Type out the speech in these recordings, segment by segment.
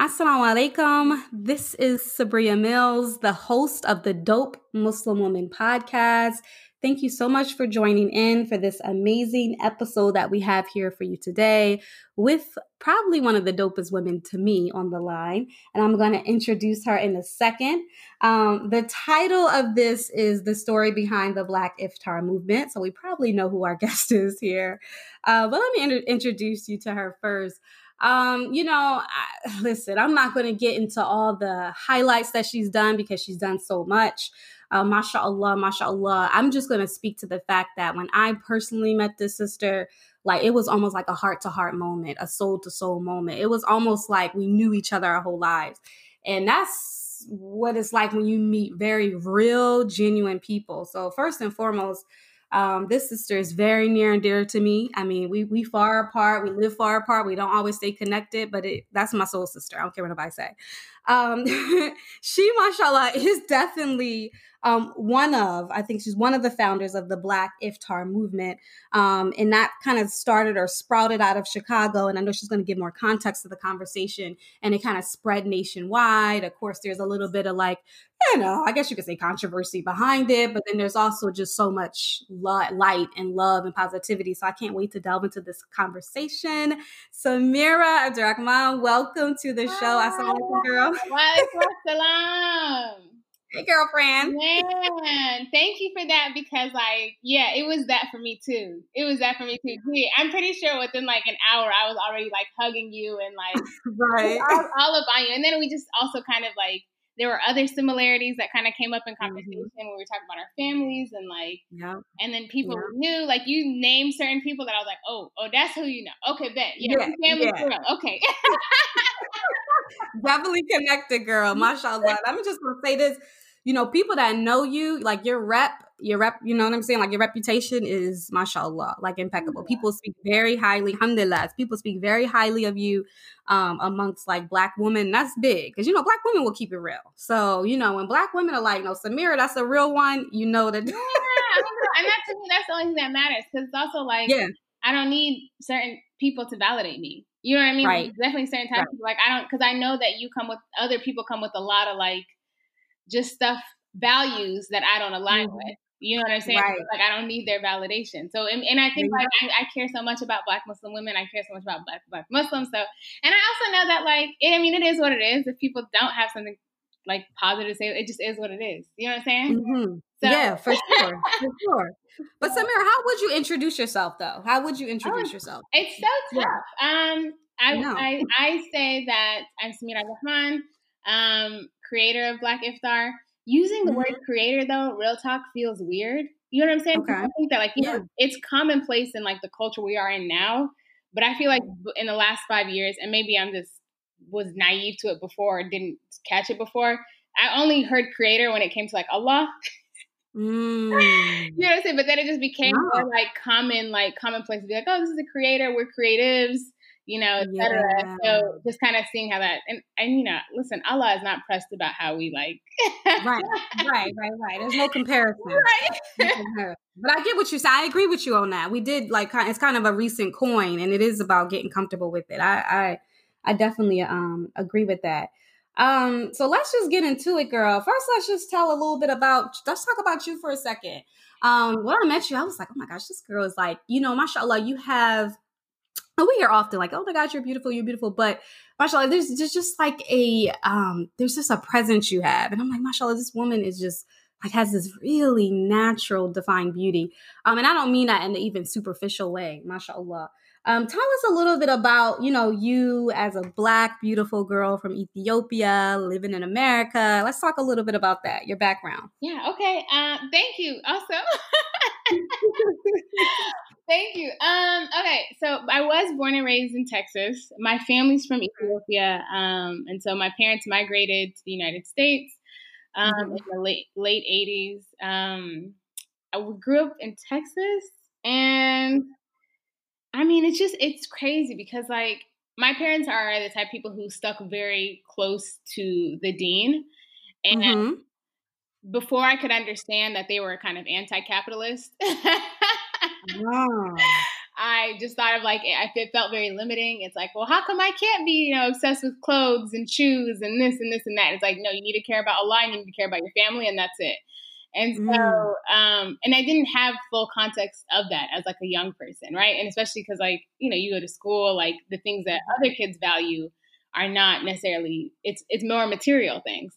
Assalamu alaikum. This is Sabria Mills, the host of the Dope Muslim Woman podcast. Thank you so much for joining in for this amazing episode that we have here for you today with probably one of the dopest women to me on the line. And I'm going to introduce her in a second. Um, the title of this is The Story Behind the Black Iftar Movement. So we probably know who our guest is here. Uh, but let me in- introduce you to her first. Um, you know, I, listen, I'm not going to get into all the highlights that she's done because she's done so much. Uh, mashallah, mashallah. I'm just going to speak to the fact that when I personally met this sister, like it was almost like a heart to heart moment, a soul to soul moment. It was almost like we knew each other our whole lives. And that's what it's like when you meet very real, genuine people. So, first and foremost, um, this sister is very near and dear to me. I mean, we we far apart, we live far apart, we don't always stay connected, but it, that's my soul sister. I don't care what nobody say. Um, she, mashallah, is definitely um, one of, I think she's one of the founders of the Black Iftar movement. Um, and that kind of started or sprouted out of Chicago. And I know she's going to give more context to the conversation. And it kind of spread nationwide. Of course, there's a little bit of like, you know, I guess you could say controversy behind it, but then there's also just so much light and love and positivity. So I can't wait to delve into this conversation. Samira Abderrahman, welcome to the show. Assalamu girl. Salam. Hey, girlfriend. Man, thank you for that because, like, yeah, it was that for me too. It was that for me too. I'm pretty sure within like an hour, I was already like hugging you and like right all, all up on you. And then we just also kind of like there were other similarities that kind of came up in mm-hmm. conversation mm-hmm. when we were talking about our families and like, yeah. and then people yeah. knew, like, you named certain people that I was like, oh, oh, that's who you know. Okay, bet, yeah, yeah family yeah. girl. Okay, definitely connected, girl. Mashallah. I'm just gonna say this you know, people that know you, like your rep, your rep, you know what I'm saying? Like your reputation is mashallah, like impeccable. People speak very highly, alhamdulillah. People speak very highly of you um, amongst like black women. That's big because you know, black women will keep it real. So, you know, when black women are like, no, Samira, that's a real one, you know that. yeah, and that's to me, that's the only thing that matters because it's also like, yeah. I don't need certain people to validate me. You know what I mean? Right. Definitely certain times, right. like I don't, because I know that you come with other people come with a lot of like just stuff values that I don't align mm-hmm. with. You know what I'm saying? Right. Like I don't need their validation. So and, and I think like I, I, care so much about Black Muslim women. I care so much about Black Black Muslims. So and I also know that like it, I mean it is what it is. If people don't have something like positive to say, it just is what it is. You know what I'm saying? Mm-hmm. So. Yeah, for sure, for sure. But Samir, how would you introduce yourself though? How would you introduce oh, yourself? It's so tough. Yeah. Um, I, no. I I say that I'm Samira Rahman, um, creator of Black Iftar. Using the mm-hmm. word creator though, real talk feels weird. You know what I'm saying? Okay. I think that like you yeah. know, it's commonplace in like the culture we are in now. But I feel like in the last five years, and maybe I'm just was naive to it before, didn't catch it before. I only heard creator when it came to like Allah. Mm. you know what I'm saying? But then it just became wow. more like common, like commonplace to be like, oh, this is a creator, we're creatives you know, etc. Yeah. So just kind of seeing how that and and you know, listen, Allah is not pressed about how we like. right, right, right, right. There's no comparison. Right. but I get what you say. I agree with you on that. We did like it's kind of a recent coin, and it is about getting comfortable with it. I I, I definitely um agree with that. Um, so let's just get into it, girl. First, let's just tell a little bit about. Let's talk about you for a second. Um, when I met you, I was like, oh my gosh, this girl is like, you know, mashallah, you have we hear often like, oh my gosh, you're beautiful, you're beautiful. But mashallah, there's just, just like a, um, there's just a presence you have. And I'm like, mashallah, this woman is just like has this really natural, defined beauty. Um, and I don't mean that in an even superficial way, mashallah. Um, tell us a little bit about, you know, you as a black, beautiful girl from Ethiopia living in America. Let's talk a little bit about that, your background. Yeah, okay. Uh, thank you. Also, Thank you. Um, okay, so I was born and raised in Texas. My family's from Ethiopia, um, and so my parents migrated to the United States um, mm-hmm. in the late late eighties. Um, I grew up in Texas, and I mean, it's just it's crazy because like my parents are the type of people who stuck very close to the deen, and. Mm-hmm. Before I could understand that they were kind of anti-capitalist, Oh. I just thought of like it felt very limiting. It's like, well, how come I can't be, you know, obsessed with clothes and shoes and this and this and that? It's like, no, you need to care about Allah, you need to care about your family, and that's it. And so, mm. um, and I didn't have full context of that as like a young person, right? And especially because like, you know, you go to school, like the things that other kids value are not necessarily, it's, it's more material things.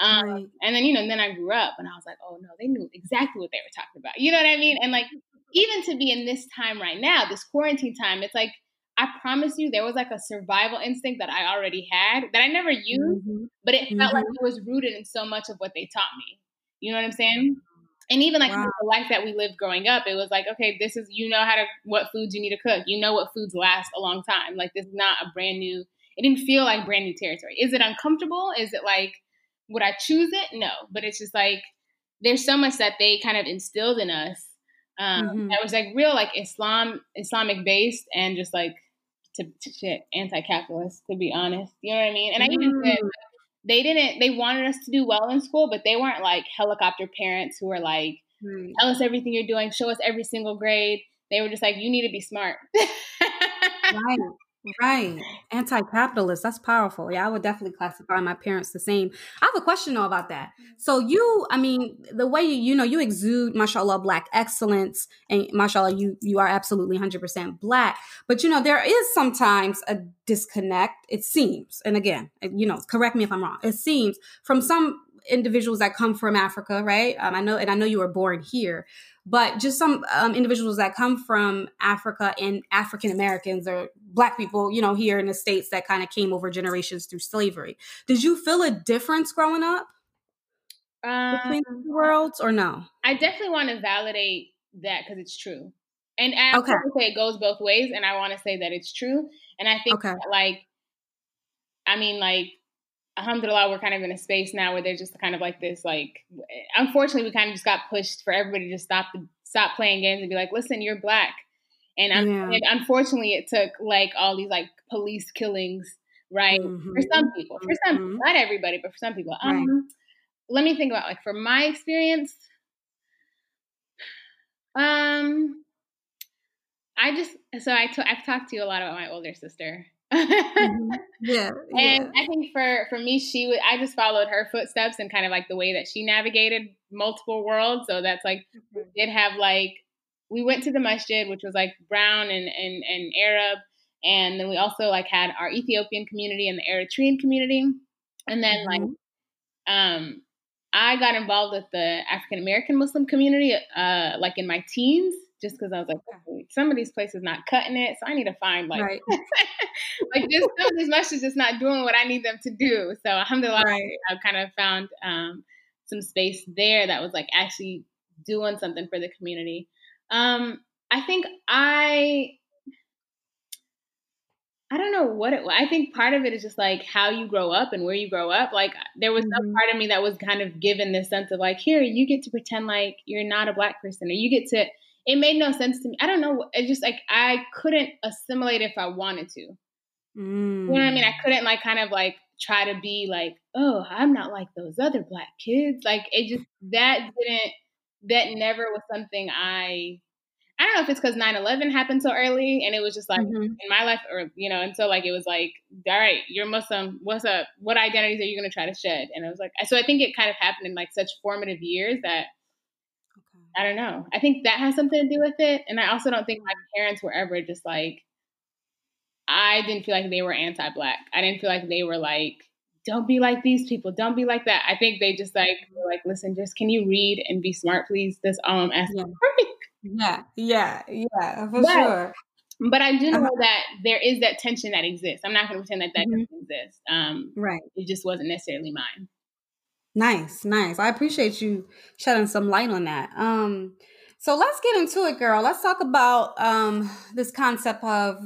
Um, right. and then, you know, and then I grew up and I was like, oh no, they knew exactly what they were talking about. You know what I mean? And like, even to be in this time right now, this quarantine time, it's like, I promise you, there was like a survival instinct that I already had that I never used, mm-hmm. but it felt mm-hmm. like it was rooted in so much of what they taught me. You know what I'm saying? And even like wow. the life that we lived growing up, it was like, okay, this is you know how to what foods you need to cook. You know what foods last a long time. Like this is not a brand new. It didn't feel like brand new territory. Is it uncomfortable? Is it like would I choose it? No, but it's just like there's so much that they kind of instilled in us um, mm-hmm. that was like real like Islam Islamic based and just like to, to shit anti-capitalist to be honest. You know what I mean? And I even said mm they didn't they wanted us to do well in school but they weren't like helicopter parents who were like tell us everything you're doing. Show us every single grade. They were just like you need to be smart. Right Right. Anti capitalist. That's powerful. Yeah, I would definitely classify my parents the same. I have a question though about that. Mm. So you, I mean, the way you, you know, you exude, mashallah, black excellence and mashallah, you, you are absolutely 100% black. But you know, there is sometimes a disconnect, it seems. And again, you know, correct me if I'm wrong. It seems from some individuals that come from Africa, right? Um, I know, and I know you were born here, but just some um, individuals that come from Africa and African Americans or Black people, you know, here in the states that kind of came over generations through slavery. Did you feel a difference growing up um, between the worlds, or no? I definitely want to validate that because it's true, and I okay. say it goes both ways, and I want to say that it's true, and I think okay. that, like, I mean, like alhamdulillah, we're kind of in a space now where there's just kind of like this, like, unfortunately, we kind of just got pushed for everybody to stop stop playing games and be like, listen, you're black. And, yeah. and unfortunately, it took like all these like police killings, right? Mm-hmm. For some people, for some, mm-hmm. not everybody, but for some people. Um, right. let me think about like for my experience. Um, I just so I t- I've talked to you a lot about my older sister, mm-hmm. Yeah. And. I think for for me, she would I just followed her footsteps and kind of like the way that she navigated multiple worlds. So that's like mm-hmm. did have like we went to the masjid, which was like brown and and, and Arab. And then we also like had our Ethiopian community and the Eritrean community. And then mm-hmm. like um I got involved with the African American Muslim community uh like in my teens just because I was like, okay, some of these places not cutting it, so I need to find like, right. like just some of these masjids just not doing what I need them to do. So alhamdulillah, right. I've kind of found um, some space there that was like actually doing something for the community. Um, I think I I don't know what it I think part of it is just like how you grow up and where you grow up. Like there was mm-hmm. some part of me that was kind of given this sense of like, here, you get to pretend like you're not a black person or you get to it made no sense to me. I don't know. It just like I couldn't assimilate if I wanted to. Mm. You know what I mean? I mm. couldn't like kind of like try to be like, oh, I'm not like those other black kids. Like it just that didn't that never was something I I don't know if it's because 9-11 happened so early and it was just like mm-hmm. in my life or you know, and so like it was like, all right, you're Muslim, what's up? What identities are you gonna try to shed? And I was like so I think it kind of happened in like such formative years that I don't know. I think that has something to do with it. And I also don't think my parents were ever just like, I didn't feel like they were anti black. I didn't feel like they were like, don't be like these people. Don't be like that. I think they just like were like, listen, just can you read and be smart, please? That's all I'm asking. Yeah, yeah, yeah, yeah for but, sure. But I do know uh-huh. that there is that tension that exists. I'm not going to pretend that that mm-hmm. doesn't exist. Um, right. It just wasn't necessarily mine. Nice, nice. I appreciate you shedding some light on that. Um, so let's get into it, girl. Let's talk about um this concept of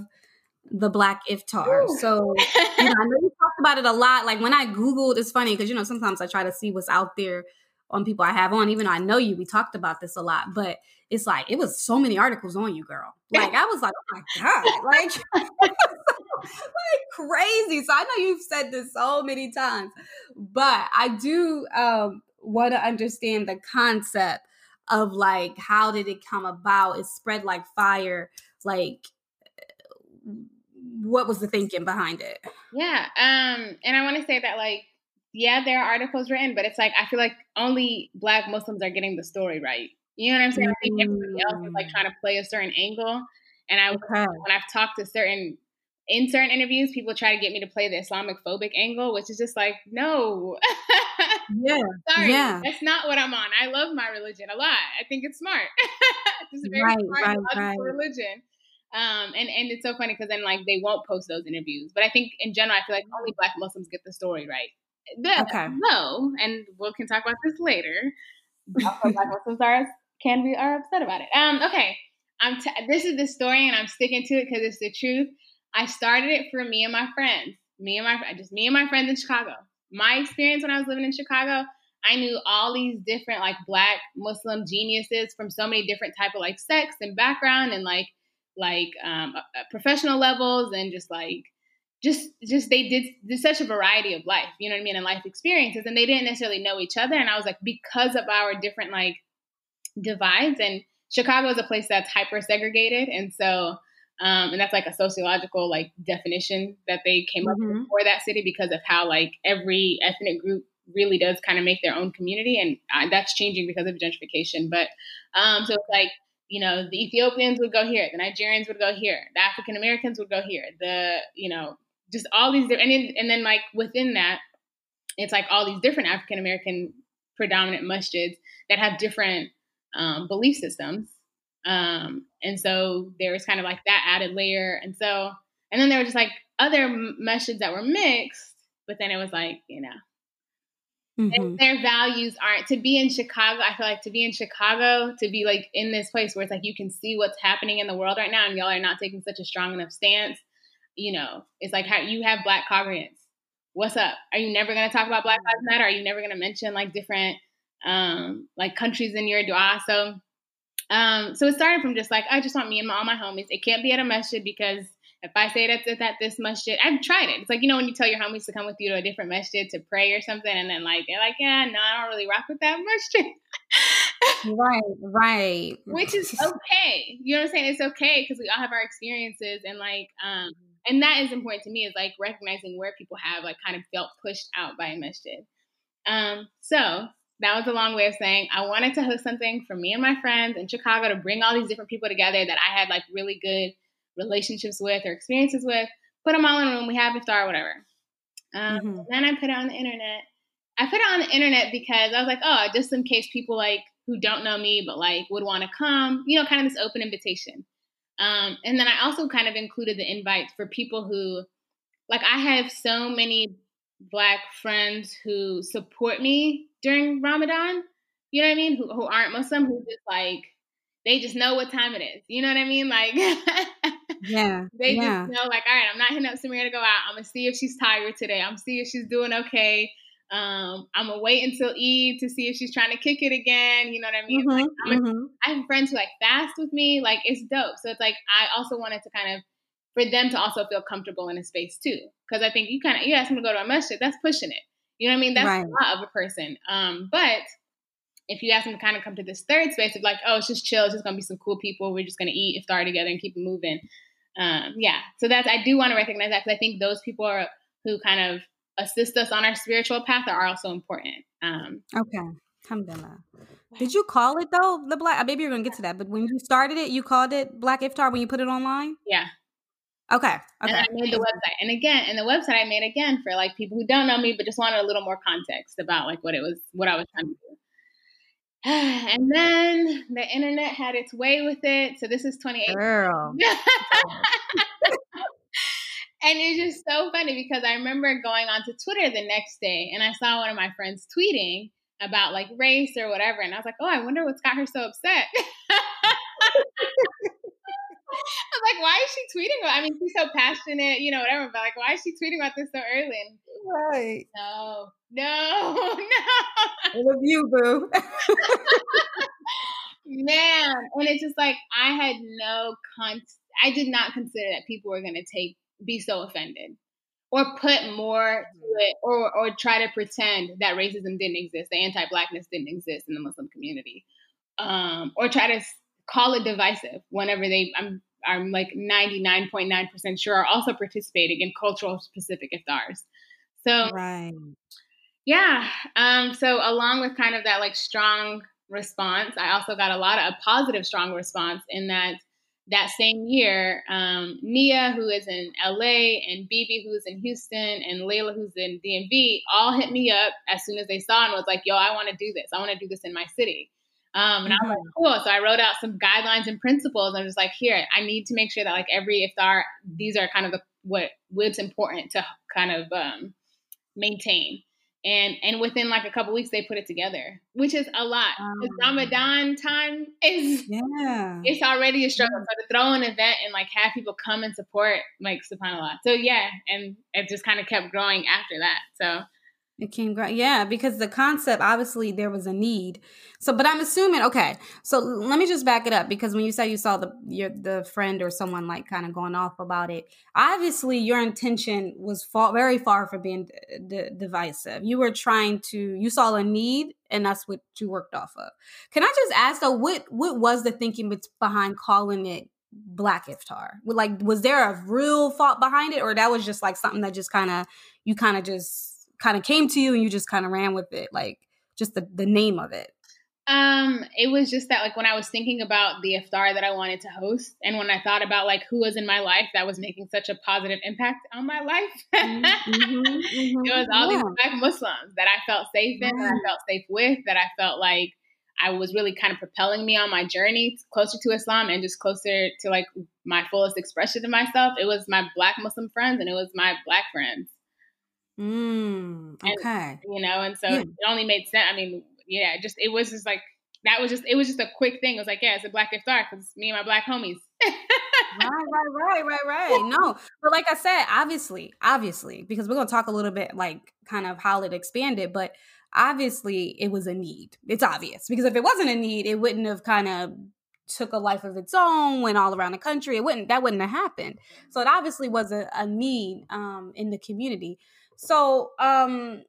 the black iftar. Ooh. So you know, I know you talked about it a lot. Like when I googled, it's funny because you know sometimes I try to see what's out there on people I have on. Even though I know you, we talked about this a lot, but it's like it was so many articles on you, girl. Like I was like, oh my god, like like crazy. So I know you've said this so many times, but I do um, want to understand the concept of like how did it come about? It spread like fire like what was the thinking behind it? Yeah. Um, and I want to say that like, yeah, there are articles written, but it's like I feel like only black Muslims are getting the story right. You know what I'm saying? I think everybody else is like mm. trying to play a certain angle. And I okay. when I've talked to certain in certain interviews, people try to get me to play the Islamic phobic angle, which is just like, no. yeah. Sorry. Yeah. That's not what I'm on. I love my religion a lot. I think it's smart. it's a very right, smart right, right. religion. Um, and, and it's so funny because then like they won't post those interviews. But I think in general, I feel like only black Muslims get the story right. The, okay. No, and we can talk about this later. black Muslims are can be are upset about it. Um, okay. I'm t- this is the story and I'm sticking to it because it's the truth. I started it for me and my friends. Me and my just me and my friends in Chicago. My experience when I was living in Chicago, I knew all these different like black Muslim geniuses from so many different type of like sex and background and like like um, uh, uh, professional levels and just like just just they did, did such a variety of life, you know what I mean, and life experiences, and they didn't necessarily know each other. And I was like, because of our different like divides, and Chicago is a place that's hyper segregated, and so um, and that's like a sociological like definition that they came mm-hmm. up with mm-hmm. for that city because of how like every ethnic group really does kind of make their own community, and uh, that's changing because of gentrification. But um, so it's like you know the Ethiopians would go here, the Nigerians would go here, the African Americans would go here, the you know just all these and then, and then like within that, it's like all these different African American predominant masjids that have different um, belief systems um, and so there was kind of like that added layer. And so, and then there were just like other masjids that were mixed, but then it was like, you know, mm-hmm. their values aren't to be in Chicago. I feel like to be in Chicago, to be like in this place where it's like you can see what's happening in the world right now, and y'all are not taking such a strong enough stance. You know, it's like how you have black congregants. What's up? Are you never going to talk about Black Lives Matter? Are you never going to mention like different um like countries in your dua? So um, so it started from just like, I just want me and all my homies. It can't be at a masjid because if I say that it's at this masjid, I've tried it. It's like, you know, when you tell your homies to come with you to a different masjid to pray or something, and then like, they're like, yeah, no, I don't really rock with that masjid. right, right. Which is okay. You know what I'm saying? It's okay because we all have our experiences and like, um, and that is important to me is like recognizing where people have like kind of felt pushed out by a masjid. Um, so that was a long way of saying I wanted to host something for me and my friends in Chicago to bring all these different people together that I had like really good relationships with or experiences with. Put them all in a room. We have iftar, whatever. Um, mm-hmm. Then I put it on the internet. I put it on the internet because I was like, oh, just in case people like who don't know me but like would want to come, you know, kind of this open invitation. Um, and then I also kind of included the invites for people who, like, I have so many black friends who support me during Ramadan. You know what I mean? Who, who aren't Muslim, who just like they just know what time it is. You know what I mean? Like Yeah. they yeah. just know like, all right, I'm not hitting up Samira to go out. I'm gonna see if she's tired today. I'm see if she's doing okay. Um, I'm gonna wait until Eid to see if she's trying to kick it again. You know what I mean? Mm-hmm, like, mm-hmm. I have friends who like fast with me. Like it's dope. So it's like I also wanted to kind of for them to also feel comfortable in a space too. Because I think you kind of you ask them to go to a masjid, that's pushing it. You know what I mean? That's right. a lot of a person. Um, but if you ask them to kind of come to this third space of like, oh, it's just chill, it's just gonna be some cool people, we're just gonna eat iftar together and keep it moving. Um, yeah. So that's I do want to recognize that because I think those people are who kind of assist us on our spiritual path are also important. Um, okay. Alhamdulillah. Did you call it though the black? Maybe you're gonna get to that, but when you started it, you called it Black Iftar when you put it online. Yeah. Okay. Okay. And I made the website. And again, and the website I made again for like people who don't know me but just wanted a little more context about like what it was what I was trying to do. And then the internet had its way with it. So this is 2018. Girl. and it's just so funny because I remember going onto Twitter the next day and I saw one of my friends tweeting about like race or whatever. And I was like, oh, I wonder what's got her so upset. I'm like, why is she tweeting about? I mean, she's so passionate, you know, whatever. But like, why is she tweeting about this so early? And, right. No, no, no. I love you, boo. Man, and it's just like I had no con. I did not consider that people were gonna take be so offended or put more to it or or try to pretend that racism didn't exist, the anti-blackness didn't exist in the Muslim community, um, or try to call it divisive whenever they. I'm I'm like 99.9% sure are also participating in cultural specific iftars. So, right. Yeah. Um, so along with kind of that like strong response, I also got a lot of a positive strong response in that that same year, um, Nia, who is in LA, and Bibi, who's in Houston, and Layla, who's in DMV, all hit me up as soon as they saw and was like, yo, I want to do this. I want to do this in my city. Um, and mm-hmm. I was like, cool. So I wrote out some guidelines and principles. I'm just like, here, I need to make sure that like every iftar, these are kind of the, what what's important to kind of um, maintain. And and within like a couple weeks they put it together which is a lot um, ramadan time is yeah. it's already a struggle. So to throw an event and like have people come and support like subhanallah. So yeah and it just kind of kept growing after that. So it came. Yeah, because the concept, obviously, there was a need. So, but I'm assuming, okay. So let me just back it up because when you say you saw the your the friend or someone like kind of going off about it, obviously your intention was far, very far from being d- d- divisive. You were trying to, you saw a need, and that's what you worked off of. Can I just ask though, what what was the thinking behind calling it Black Iftar? Like, was there a real thought behind it, or that was just like something that just kind of you kind of just kind of came to you and you just kind of ran with it like just the, the name of it um it was just that like when i was thinking about the iftar that i wanted to host and when i thought about like who was in my life that was making such a positive impact on my life mm-hmm, mm-hmm, it was all yeah. these black muslims that i felt safe in that i felt safe with that i felt like I was really kind of propelling me on my journey closer to Islam and just closer to like my fullest expression of myself. It was my black Muslim friends and it was my black friends. Mm, okay. And, you know, and so yeah. it only made sense. I mean, yeah, just it was just like that was just it was just a quick thing. It was like, yeah, it's a black iftar because me and my black homies. right, right, right, right, right. No, but like I said, obviously, obviously, because we're gonna talk a little bit like kind of how it expanded, but obviously it was a need. It's obvious because if it wasn't a need, it wouldn't have kind of took a life of its own, went all around the country. It wouldn't that wouldn't have happened. So it obviously was a, a need um, in the community. So, um,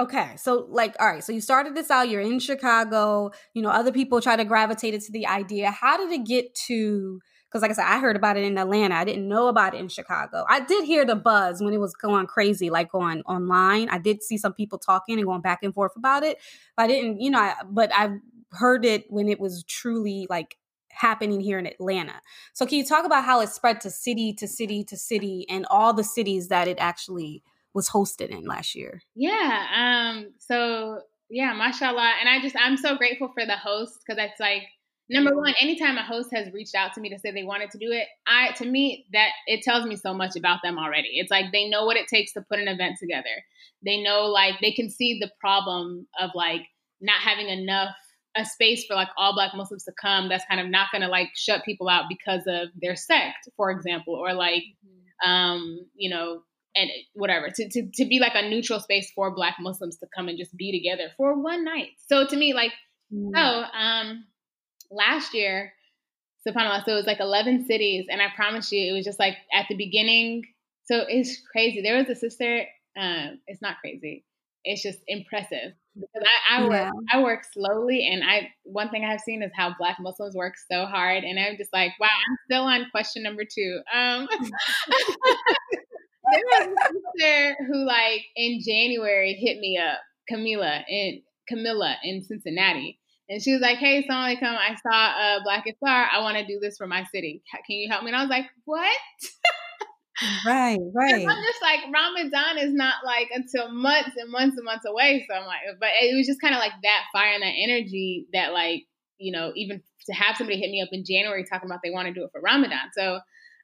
okay. So, like, all right. So you started this out. You're in Chicago. You know, other people try to gravitate to the idea. How did it get to? Because, like I said, I heard about it in Atlanta. I didn't know about it in Chicago. I did hear the buzz when it was going crazy, like going online. I did see some people talking and going back and forth about it. I didn't, you know, I, but I heard it when it was truly like happening here in Atlanta. So can you talk about how it spread to city to city to city and all the cities that it actually was hosted in last year. Yeah. Um. So yeah, mashallah. And I just I'm so grateful for the host because that's like number one. Anytime a host has reached out to me to say they wanted to do it, I to me that it tells me so much about them already. It's like they know what it takes to put an event together. They know like they can see the problem of like not having enough a space for like all black muslims to come that's kind of not going to like shut people out because of their sect for example or like mm-hmm. um you know and whatever to, to to be like a neutral space for black muslims to come and just be together for one night. So to me like mm. so um last year subhanallah so it was like 11 cities and i promise you it was just like at the beginning so it's crazy. There was a sister um it's not crazy it's just impressive. Because I, I work I work slowly and I one thing I've seen is how black Muslims work so hard and I'm just like wow I'm still on question number two. Um there was a sister who like in January hit me up, Camila in Camilla in Cincinnati. And she was like, Hey, someone come, I saw a Black Iftar. I want to do this for my city. Can you help me? And I was like, What? right, right. I'm just like, Ramadan is not like until months and months and months away. So I'm like, but it was just kind of like that fire and that energy that like, you know, even to have somebody hit me up in January talking about they want to do it for Ramadan. So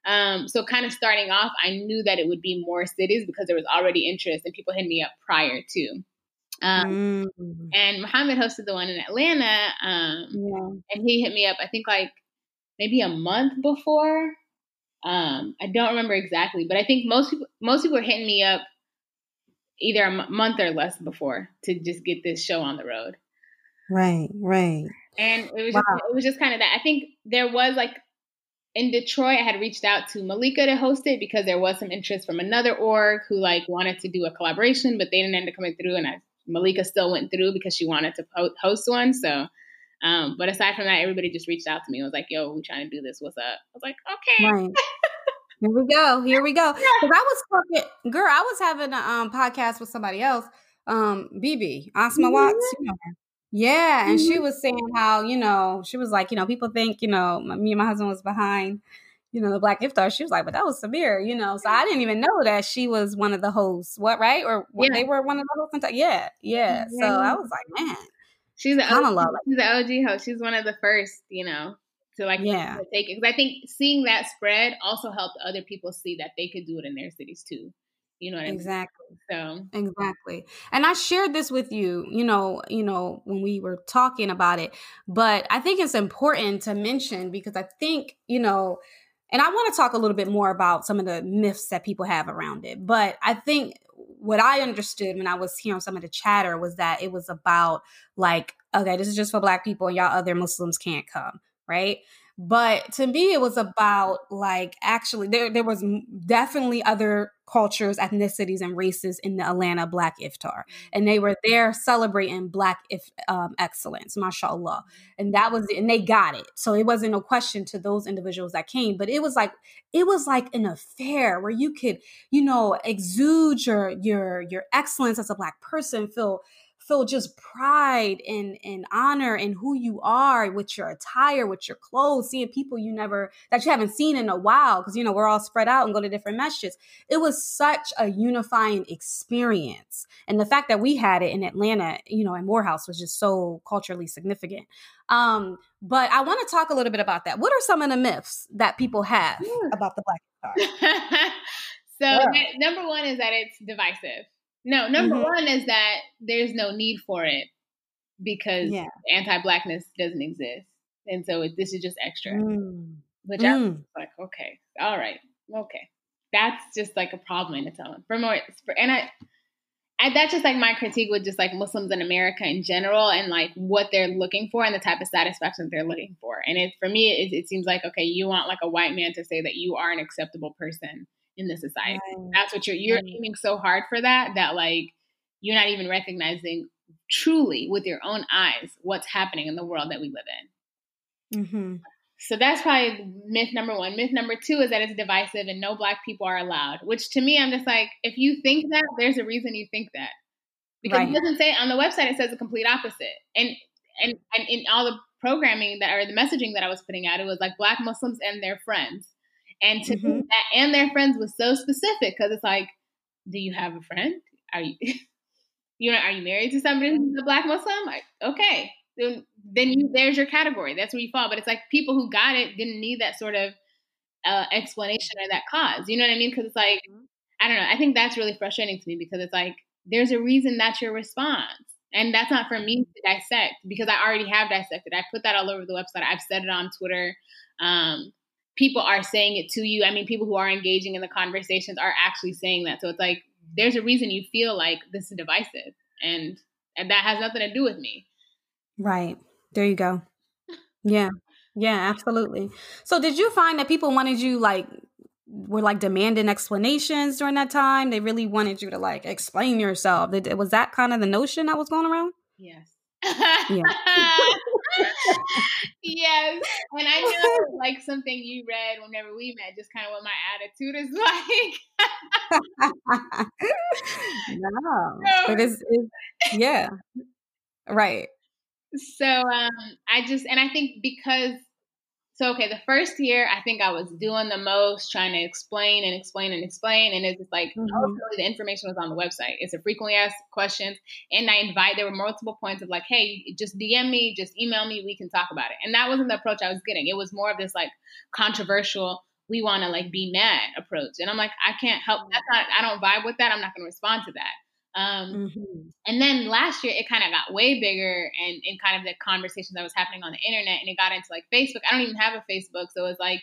um, so kind of starting off, I knew that it would be more cities because there was already interest and people hit me up prior to. Um, mm. And Muhammad hosted the one in Atlanta, um, yeah. and he hit me up. I think like maybe a month before. Um, I don't remember exactly, but I think most people most people were hitting me up either a m- month or less before to just get this show on the road. Right, right. And it was wow. just, it was just kind of that. I think there was like in Detroit, I had reached out to Malika to host it because there was some interest from another org who like wanted to do a collaboration, but they didn't end up coming through. And I, Malika still went through because she wanted to host one. So, Um, but aside from that, everybody just reached out to me and was like, "Yo, we trying to do this. What's up?" I was like, "Okay." Right. Here we go. Here we go. Because I was talking, girl. I was having a um, podcast with somebody else, um, BB Asma mm-hmm. Watts. You know her. Yeah, and mm-hmm. she was saying how you know she was like you know people think you know me and my husband was behind you know the Black Iftar. She was like, but that was Samir, you know. So I didn't even know that she was one of the hosts. What right or what, yeah. they were one of the hosts? Yeah, yeah. So I was like, man, she's an OG, she's an OG host. She's one of the first, you know, to like yeah to take it because I think seeing that spread also helped other people see that they could do it in their cities too. You know exactly. I mean? So exactly, and I shared this with you. You know, you know when we were talking about it, but I think it's important to mention because I think you know, and I want to talk a little bit more about some of the myths that people have around it. But I think what I understood when I was hearing some of the chatter was that it was about like, okay, this is just for Black people, and y'all other Muslims can't come right? But to me, it was about like actually there there was definitely other cultures, ethnicities, and races in the Atlanta Black Iftar, and they were there celebrating Black if, um, excellence, mashallah, and that was and they got it. So it wasn't no question to those individuals that came, but it was like it was like an affair where you could you know exude your your your excellence as a Black person, feel feel just pride and, and honor in who you are with your attire, with your clothes, seeing people you never, that you haven't seen in a while, because, you know, we're all spread out and go to different masjids. It was such a unifying experience. And the fact that we had it in Atlanta, you know, in Morehouse was just so culturally significant. Um, but I want to talk a little bit about that. What are some of the myths that people have about the Black Iftar? so, yeah. number one is that it's divisive. No, number mm-hmm. one is that there's no need for it because yeah. anti-blackness doesn't exist, and so it, this is just extra. Mm. Which mm. I'm like, okay, all right, okay, that's just like a problem in its own. For more, for, and I, I, that's just like my critique with just like Muslims in America in general, and like what they're looking for and the type of satisfaction they're looking for. And it for me, it, it seems like okay, you want like a white man to say that you are an acceptable person in the society. Right. That's what you're you're right. aiming so hard for that that like you're not even recognizing truly with your own eyes what's happening in the world that we live in. Mm-hmm. So that's probably myth number one. Myth number two is that it's divisive and no black people are allowed. Which to me, I'm just like, if you think that, there's a reason you think that because right. it doesn't say on the website. It says the complete opposite. And and and in all the programming that or the messaging that I was putting out, it was like black Muslims and their friends. And to mm-hmm. that and their friends was so specific because it's like, do you have a friend? Are you you know, are you married to somebody who's a black Muslim? Like, okay. Then then you there's your category. That's where you fall. But it's like people who got it didn't need that sort of uh, explanation or that cause. You know what I mean? Because it's like, mm-hmm. I don't know. I think that's really frustrating to me because it's like there's a reason that's your response. And that's not for me to dissect because I already have dissected. I put that all over the website. I've said it on Twitter. Um, people are saying it to you. I mean, people who are engaging in the conversations are actually saying that. So it's like there's a reason you feel like this is divisive, and and that has nothing to do with me. Right there, you go. Yeah, yeah, absolutely. So, did you find that people wanted you like were like demanding explanations during that time? They really wanted you to like explain yourself. Was that kind of the notion that was going around? Yes. yeah. yes. And I know like something you read whenever we met, just kind of what my attitude is like. no. But it's, it's yeah. Right. So um I just and I think because so okay, the first year I think I was doing the most, trying to explain and explain and explain, and it's just like mm-hmm. the information was on the website. It's a frequently asked questions, and I invite. There were multiple points of like, hey, just DM me, just email me, we can talk about it. And that wasn't the approach I was getting. It was more of this like controversial, we want to like be mad approach, and I'm like, I can't help. That's not. I don't vibe with that. I'm not going to respond to that. Um, mm-hmm. And then last year, it kind of got way bigger and in kind of the conversations that was happening on the internet, and it got into like Facebook. I don't even have a Facebook, so it's like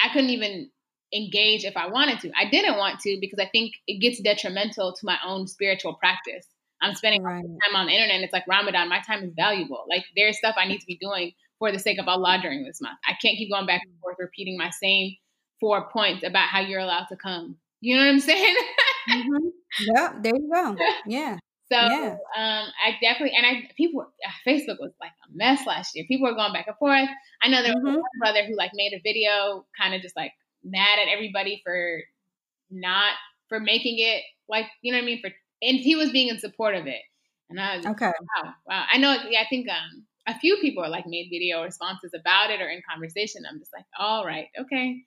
I couldn't even engage if I wanted to. I didn't want to because I think it gets detrimental to my own spiritual practice. I'm spending right. time on the internet, and it's like Ramadan. My time is valuable. Like there's stuff I need to be doing for the sake of Allah during this month. I can't keep going back and forth repeating my same four points about how you're allowed to come. You know what I'm saying? Mm-hmm. Yeah, there you go. Yeah. So yeah. um, I definitely and I people Facebook was like a mess last year. People were going back and forth. I know there was mm-hmm. one brother who like made a video, kind of just like mad at everybody for not for making it like you know what I mean for and he was being in support of it. And I was okay. Wow, wow. I know. Yeah, I think um, a few people are like made video responses about it or in conversation. I'm just like, all right, okay,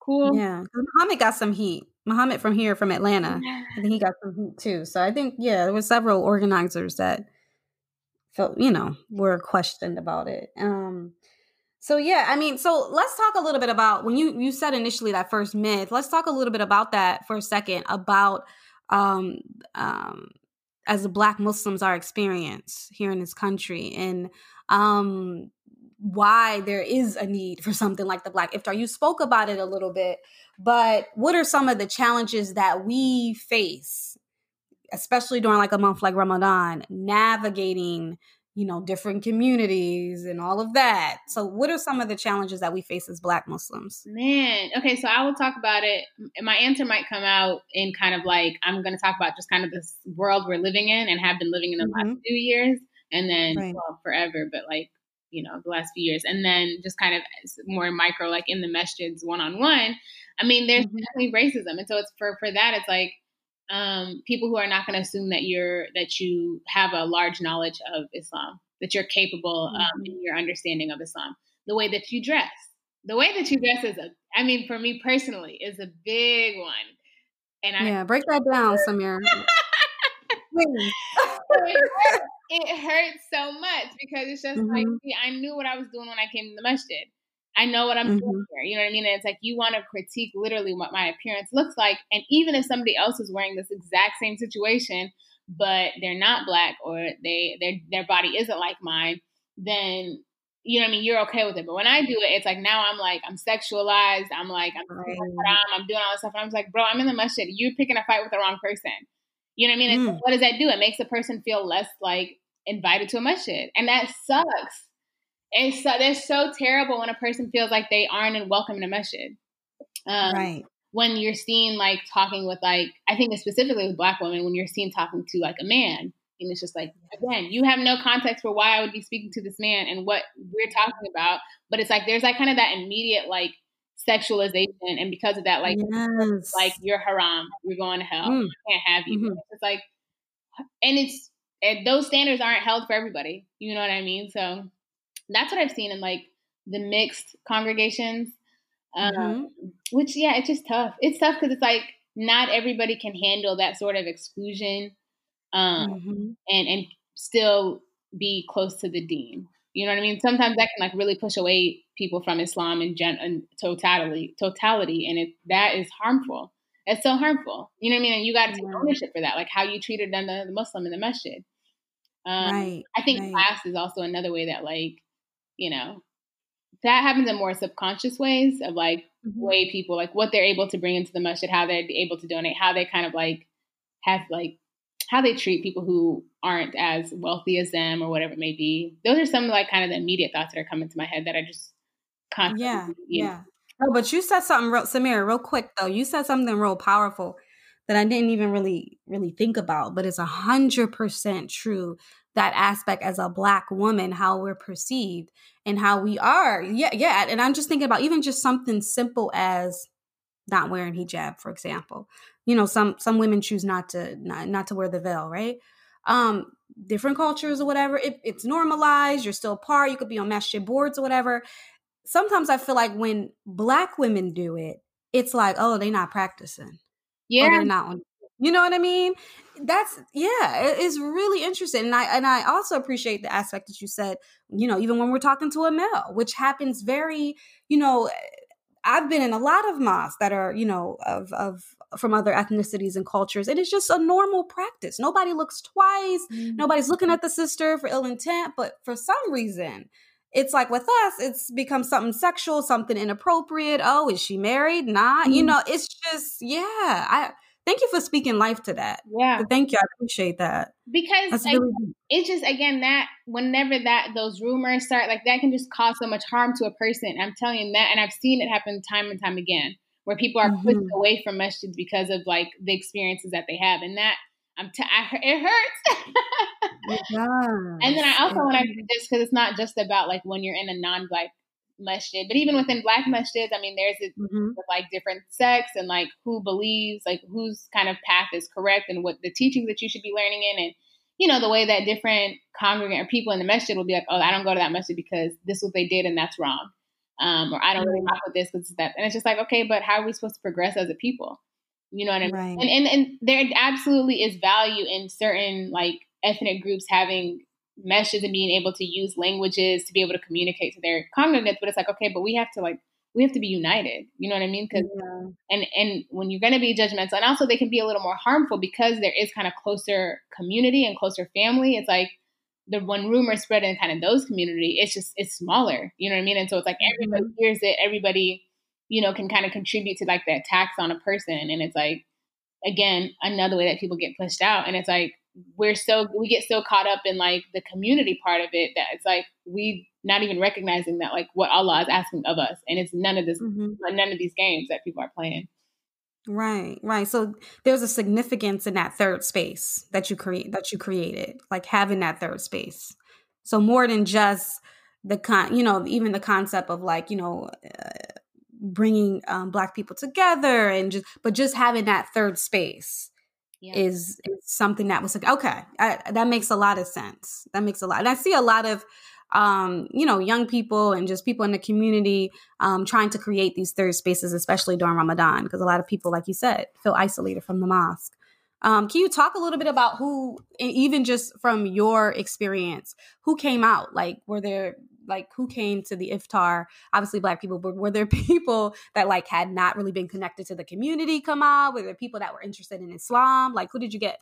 cool. Yeah, Muhammad got some heat. Muhammad from here, from Atlanta, think he got some heat too. So I think yeah, there were several organizers that felt you know were questioned about it. Um, so yeah, I mean, so let's talk a little bit about when you you said initially that first myth. Let's talk a little bit about that for a second about um um as black Muslims our experience here in this country and um why there is a need for something like the black iftar. You spoke about it a little bit, but what are some of the challenges that we face, especially during like a month like Ramadan, navigating you know, different communities and all of that. So, what are some of the challenges that we face as Black Muslims? Man, okay, so I will talk about it. My answer might come out in kind of like I'm going to talk about just kind of this world we're living in and have been living in the mm-hmm. last few years, and then right. well, forever, but like you know the last few years, and then just kind of more micro, like in the masjids one on one. I mean, there's mm-hmm. definitely racism, and so it's for for that, it's like um, people who are not going to assume that you're that you have a large knowledge of Islam, that you're capable um, mm-hmm. in your understanding of Islam. The way that you dress, the way that you dress is a, I mean, for me personally, is a big one. And I yeah, break that down, Samir. it, it hurts so much because it's just mm-hmm. like see, I knew what I was doing when I came to the masjid. I know what I'm mm-hmm. doing here. You know what I mean? And it's like you want to critique literally what my appearance looks like. And even if somebody else is wearing this exact same situation, but they're not black or they their their body isn't like mine, then you know what I mean, you're okay with it. But when I do it, it's like now I'm like I'm sexualized. I'm like I'm right. I'm doing all this stuff. And I'm like, bro, I'm in the masjid. You're picking a fight with the wrong person. You know what I mean? Mm. What does that do? It makes the person feel less like invited to a masjid, and that sucks. It's so they're so terrible when a person feels like they aren't welcome in a masjid. Um, right. When you're seen like talking with like I think specifically with black women when you're seen talking to like a man and it's just like again you have no context for why I would be speaking to this man and what we're talking about but it's like there's like kind of that immediate like sexualization and because of that like yes. like you're haram you're going to hell mm. can't have you mm-hmm. it's like and it's and those standards aren't held for everybody you know what I mean so that's what I've seen in like the mixed congregations. Um, mm-hmm. Which yeah, it's just tough. It's tough because it's like not everybody can handle that sort of exclusion, um, mm-hmm. and and still be close to the deen. You know what I mean? Sometimes that can like really push away people from Islam in gen and totality, totality, and it that is harmful. It's so harmful. You know what I mean? And you got to take ownership for that, like how you treated the, the Muslim in the masjid. Um, right. I think right. class is also another way that like you know, that happens in more subconscious ways of like mm-hmm. way people like what they're able to bring into the masjid, how they're able to donate, how they kind of like have like how they treat people who aren't as wealthy as them or whatever it may be. Those are some like kind of the immediate thoughts that are coming to my head that I just constantly yeah yeah. Oh, but you said something, real, Samira, real quick though. You said something real powerful that I didn't even really really think about, but it's a hundred percent true that aspect as a black woman how we're perceived and how we are. Yeah yeah and i'm just thinking about even just something simple as not wearing hijab for example. You know some some women choose not to not, not to wear the veil right? Um different cultures or whatever it, it's normalized you're still part you could be on masjid boards or whatever. Sometimes i feel like when black women do it it's like oh they're not practicing yeah. they're not on you know what I mean? That's yeah, it is really interesting. And I and I also appreciate the aspect that you said, you know, even when we're talking to a male, which happens very, you know, I've been in a lot of mosques that are, you know, of of from other ethnicities and cultures. And it's just a normal practice. Nobody looks twice. Mm-hmm. Nobody's looking at the sister for ill intent. But for some reason, it's like with us, it's become something sexual, something inappropriate. Oh, is she married? Not. Mm-hmm. You know, it's just, yeah. I thank you for speaking life to that. Yeah. Thank you. I appreciate that. Because like, really it's just again that whenever that those rumors start, like that can just cause so much harm to a person. I'm telling you that and I've seen it happen time and time again where people are mm-hmm. pushed away from masjids because of like the experiences that they have. And that I'm t- I, it hurts. and then I also want to just because it's not just about like when you're in a non-black masjid, but even within black masjids, I mean, there's a, mm-hmm. like different sects and like who believes, like whose kind of path is correct and what the teachings that you should be learning in, and you know the way that different congregant or people in the masjid will be like, oh, I don't go to that masjid because this is what they did and that's wrong, um, or I don't really rock with this because that, and it's just like, okay, but how are we supposed to progress as a people? You know what I mean? Right. And, and and there absolutely is value in certain like ethnic groups having masjids and being able to use languages to be able to communicate to their congregants. But it's like, okay, but we have to like we have to be united. You know what I mean? Because yeah. and and when you're going to be judgmental, and also they can be a little more harmful because there is kind of closer community and closer family. It's like the when rumors spread in kind of those community, it's just it's smaller. You know what I mean? And so it's like everybody mm-hmm. hears it, everybody you know, can kind of contribute to like the attacks on a person. And it's like, again, another way that people get pushed out. And it's like, we're so, we get so caught up in like the community part of it that it's like, we not even recognizing that like what Allah is asking of us. And it's none of this, mm-hmm. none of these games that people are playing. Right, right. So there's a significance in that third space that you create, that you created, like having that third space. So more than just the con, you know, even the concept of like, you know, uh, bringing um, black people together and just but just having that third space yeah. is, is something that was like okay I, that makes a lot of sense that makes a lot and i see a lot of um, you know young people and just people in the community um, trying to create these third spaces especially during ramadan because a lot of people like you said feel isolated from the mosque um, can you talk a little bit about who, even just from your experience, who came out? Like, were there like who came to the iftar? Obviously black people but were there people that like had not really been connected to the community come out? Were there people that were interested in islam? Like who did you get?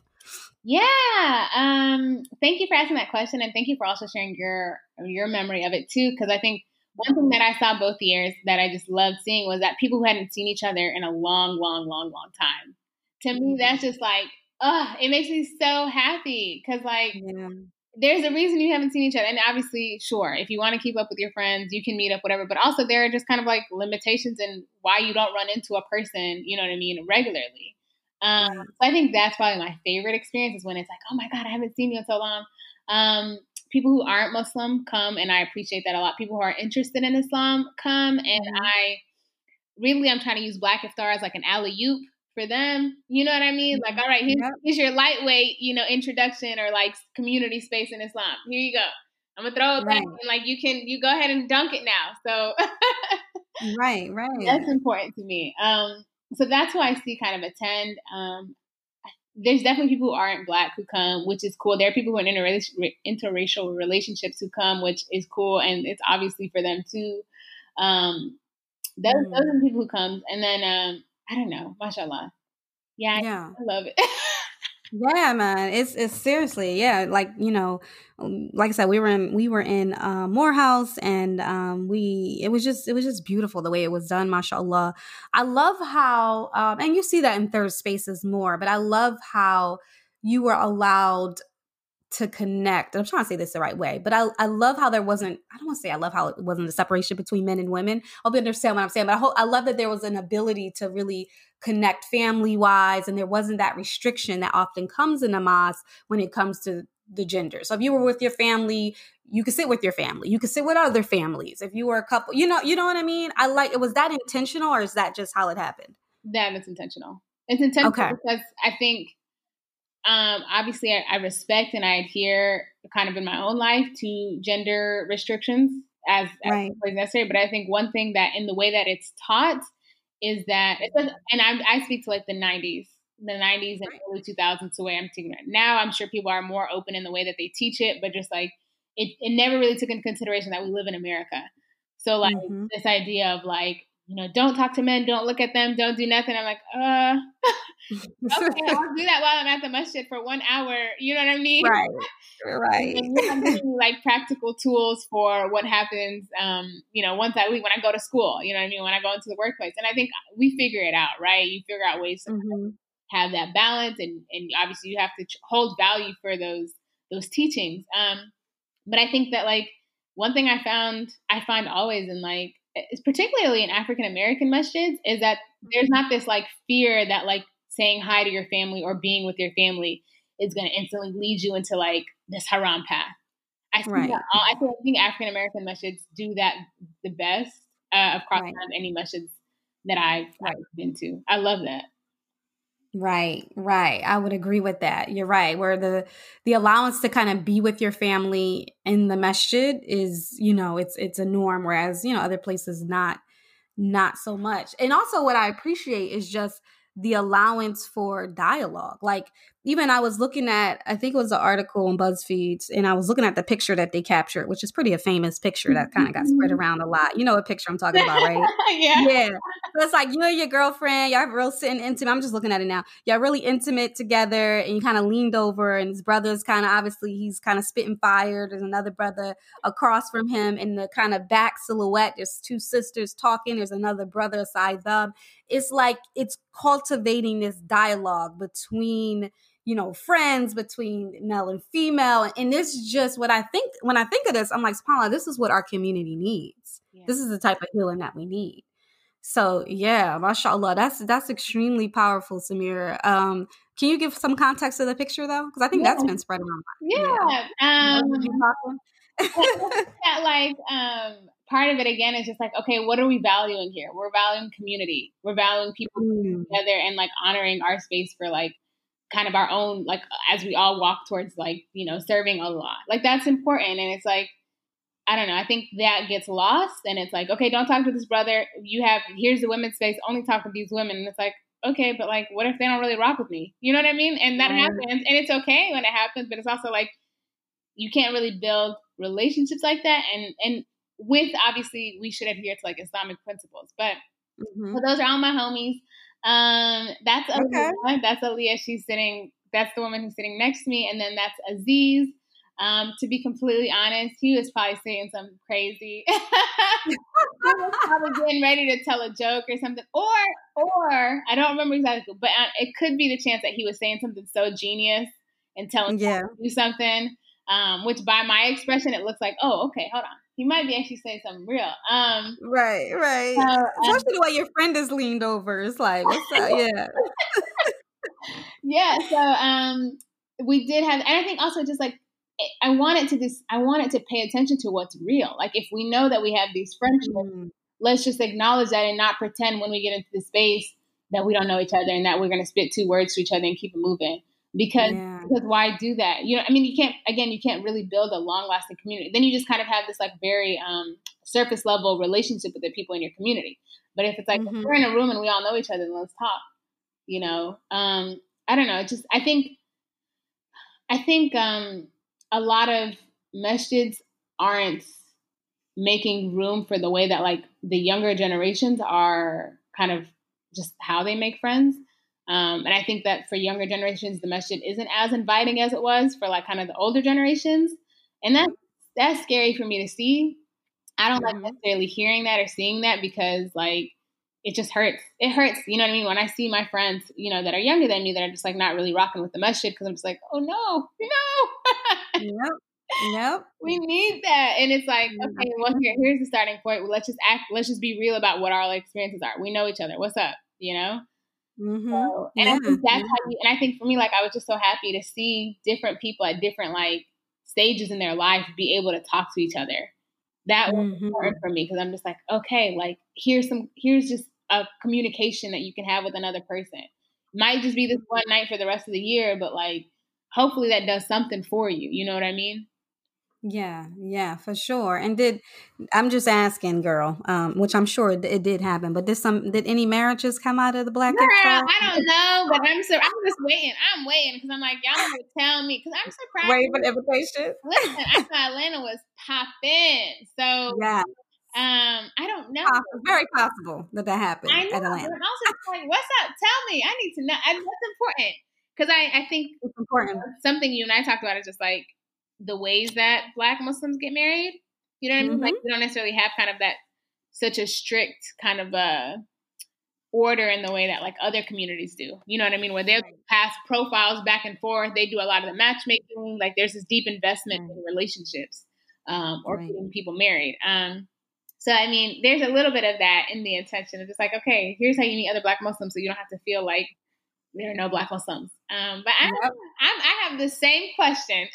Yeah um thank you for asking that question and thank you for also sharing your your memory of it too because i think one thing that i saw both years that i just loved seeing was that people who hadn't seen each other in a long long long long time. To me that's just like oh it makes me so happy because like yeah there's a reason you haven't seen each other. And obviously, sure, if you want to keep up with your friends, you can meet up, whatever. But also, there are just kind of like limitations in why you don't run into a person, you know what I mean, regularly. Um, so I think that's probably my favorite experience is when it's like, oh my God, I haven't seen you in so long. Um, people who aren't Muslim come, and I appreciate that a lot. People who are interested in Islam come, and mm-hmm. I really, I'm trying to use Black Iftar as like an alley oop for them. You know what I mean? Like, all right, here's, yep. here's your lightweight, you know, introduction or like community space in Islam. Here you go. I'm gonna throw it right. back and like you can you go ahead and dunk it now. So Right, right. That's important to me. Um so that's who I see kind of attend. Um there's definitely people who aren't black who come, which is cool. There are people who are in interracial, interracial relationships who come, which is cool, and it's obviously for them too. Um, those, mm. those are the people who come, and then um, I don't know, mashallah. Yeah, yeah. I love it. yeah, man. It's it's seriously, yeah. Like you know, um, like I said, we were in we were in uh, Morehouse, and um, we it was just it was just beautiful the way it was done. Mashallah. I love how, um, and you see that in third spaces more, but I love how you were allowed to connect. I'm trying to say this the right way, but I, I love how there wasn't, I don't want to say I love how it wasn't a separation between men and women. I hope you understand what I'm saying, but I, hope, I love that there was an ability to really connect family wise and there wasn't that restriction that often comes in a mosque when it comes to the gender. So if you were with your family, you could sit with your family. You could sit with other families. If you were a couple, you know, you know what I mean? I like it. Was that intentional or is that just how it happened? That is intentional. It's intentional okay. because I think um, obviously, I, I, respect and I adhere kind of in my own life to gender restrictions as, right. as necessary. But I think one thing that in the way that it's taught is that, and I, I speak to like the 90s, the 90s and early 2000s, the way I'm thinking it. Now I'm sure people are more open in the way that they teach it, but just like it, it never really took into consideration that we live in America. So like mm-hmm. this idea of like you know, don't talk to men, don't look at them, don't do nothing. I'm like, uh, okay, I'll do that while I'm at the masjid for one hour. You know what I mean? Right, right. like practical tools for what happens, um, you know, once I leave, when I go to school, you know what I mean? When I go into the workplace. And I think we figure it out, right? You figure out ways to mm-hmm. have that balance. And, and obviously you have to hold value for those, those teachings. Um, but I think that like, one thing I found, I find always in like particularly in African American masjids, is that there's not this like fear that like saying hi to your family or being with your family is going to instantly lead you into like this haram path. I think, right. all, I think African American masjids do that the best uh, across right. any masjids that I've. I've been to. I love that. Right, right. I would agree with that. You're right. Where the the allowance to kind of be with your family in the masjid is, you know, it's it's a norm. Whereas, you know, other places not not so much. And also what I appreciate is just the allowance for dialogue. Like even I was looking at, I think it was an article on BuzzFeed, and I was looking at the picture that they captured, which is pretty a famous picture that kind of got spread mm-hmm. around a lot. You know what picture I'm talking about, right? yeah. Yeah. So it's like you and your girlfriend, y'all real sitting intimate. I'm just looking at it now. Y'all really intimate together, and you kind of leaned over, and his brother's kind of obviously he's kind of spitting fire. There's another brother across from him in the kind of back silhouette. There's two sisters talking. There's another brother aside them. It's like it's cultivating this dialogue between you know, friends between male and female. And this is just what I think when I think of this, I'm like, SubhanAllah, this is what our community needs. Yeah. This is the type of healing that we need. So yeah, mashallah, that's that's extremely powerful, Samira. Um, can you give some context to the picture though? Because I think yeah. that's been spread around. Yeah. yeah. Um, that like um part of it again is just like, okay, what are we valuing here? We're valuing community. We're valuing people mm. together and like honoring our space for like kind of our own like as we all walk towards like you know serving Allah like that's important and it's like I don't know I think that gets lost and it's like okay don't talk to this brother. You have here's the women's space only talk to these women and it's like okay but like what if they don't really rock with me? You know what I mean? And that happens and it's okay when it happens but it's also like you can't really build relationships like that and and with obviously we should adhere to like Islamic principles but mm-hmm. so those are all my homies um, that's Aaliyah. Okay. That's Aaliyah. She's sitting. That's the woman who's sitting next to me, and then that's Aziz. Um, to be completely honest, he was probably saying something crazy. he was probably getting ready to tell a joke or something, or or I don't remember exactly, but uh, it could be the chance that he was saying something so genius and telling yeah. to do something. Um, which by my expression, it looks like, oh, okay, hold on he might be actually saying something real. Um, right, right. So, um, Especially the way your friend is leaned over. It's like, what's up? Yeah. yeah. So um, we did have, and I think also just like I wanted to just I wanted to pay attention to what's real. Like if we know that we have these friendships, mm. let's just acknowledge that and not pretend when we get into the space that we don't know each other and that we're going to spit two words to each other and keep it moving because yeah. because why do that? You know i mean you can't again you can't really build a long lasting community. Then you just kind of have this like very um, surface level relationship with the people in your community. But if it's like mm-hmm. we're in a room and we all know each other then let's talk you know? Um, i don't know just i think i think um, a lot of masjids aren't making room for the way that like the younger generations are kind of just how they make friends um, and I think that for younger generations, the masjid isn't as inviting as it was for like kind of the older generations. And that's, that's scary for me to see. I don't mm-hmm. like necessarily hearing that or seeing that because like it just hurts. It hurts. You know what I mean? When I see my friends, you know, that are younger than me that are just like not really rocking with the masjid because I'm just like, oh no, no. yep. Yep. We need that. And it's like, mm-hmm. okay, well here, here's the starting point. Well, let's just act let's just be real about what our experiences are. We know each other. What's up? You know? Mm-hmm. So, and yeah. I think that's how you, and I think for me, like, I was just so happy to see different people at different, like, stages in their life be able to talk to each other. That was mm-hmm. important for me because I'm just like, okay, like, here's some, here's just a communication that you can have with another person. Might just be this one night for the rest of the year, but like, hopefully that does something for you. You know what I mean? Yeah, yeah, for sure. And did I'm just asking, girl, um, which I'm sure it, it did happen, but did some did any marriages come out of the Black Girl, I don't know, but I'm so I'm just waiting. I'm waiting because I'm like y'all need to tell me because I'm surprised. Waiting for the invitation. Listen, I thought Atlanta was popping, so yeah. Um, I don't know. It's very possible that that happened I know, at Atlanta. I'm also like, what's up? Tell me. I need to know. And what's important? Because I, I think it's important. Something you and I talked about is just like the ways that Black Muslims get married. You know what I mean? Mm-hmm. Like we don't necessarily have kind of that such a strict kind of a uh, order in the way that like other communities do. You know what I mean? Where they pass profiles back and forth. They do a lot of the matchmaking. Like there's this deep investment right. in relationships um, or right. getting people married. Um, so I mean, there's a little bit of that in the intention of just like, okay, here's how you meet other Black Muslims, so you don't have to feel like there are no Black Muslims. Um, but I, yep. I, I have the same question.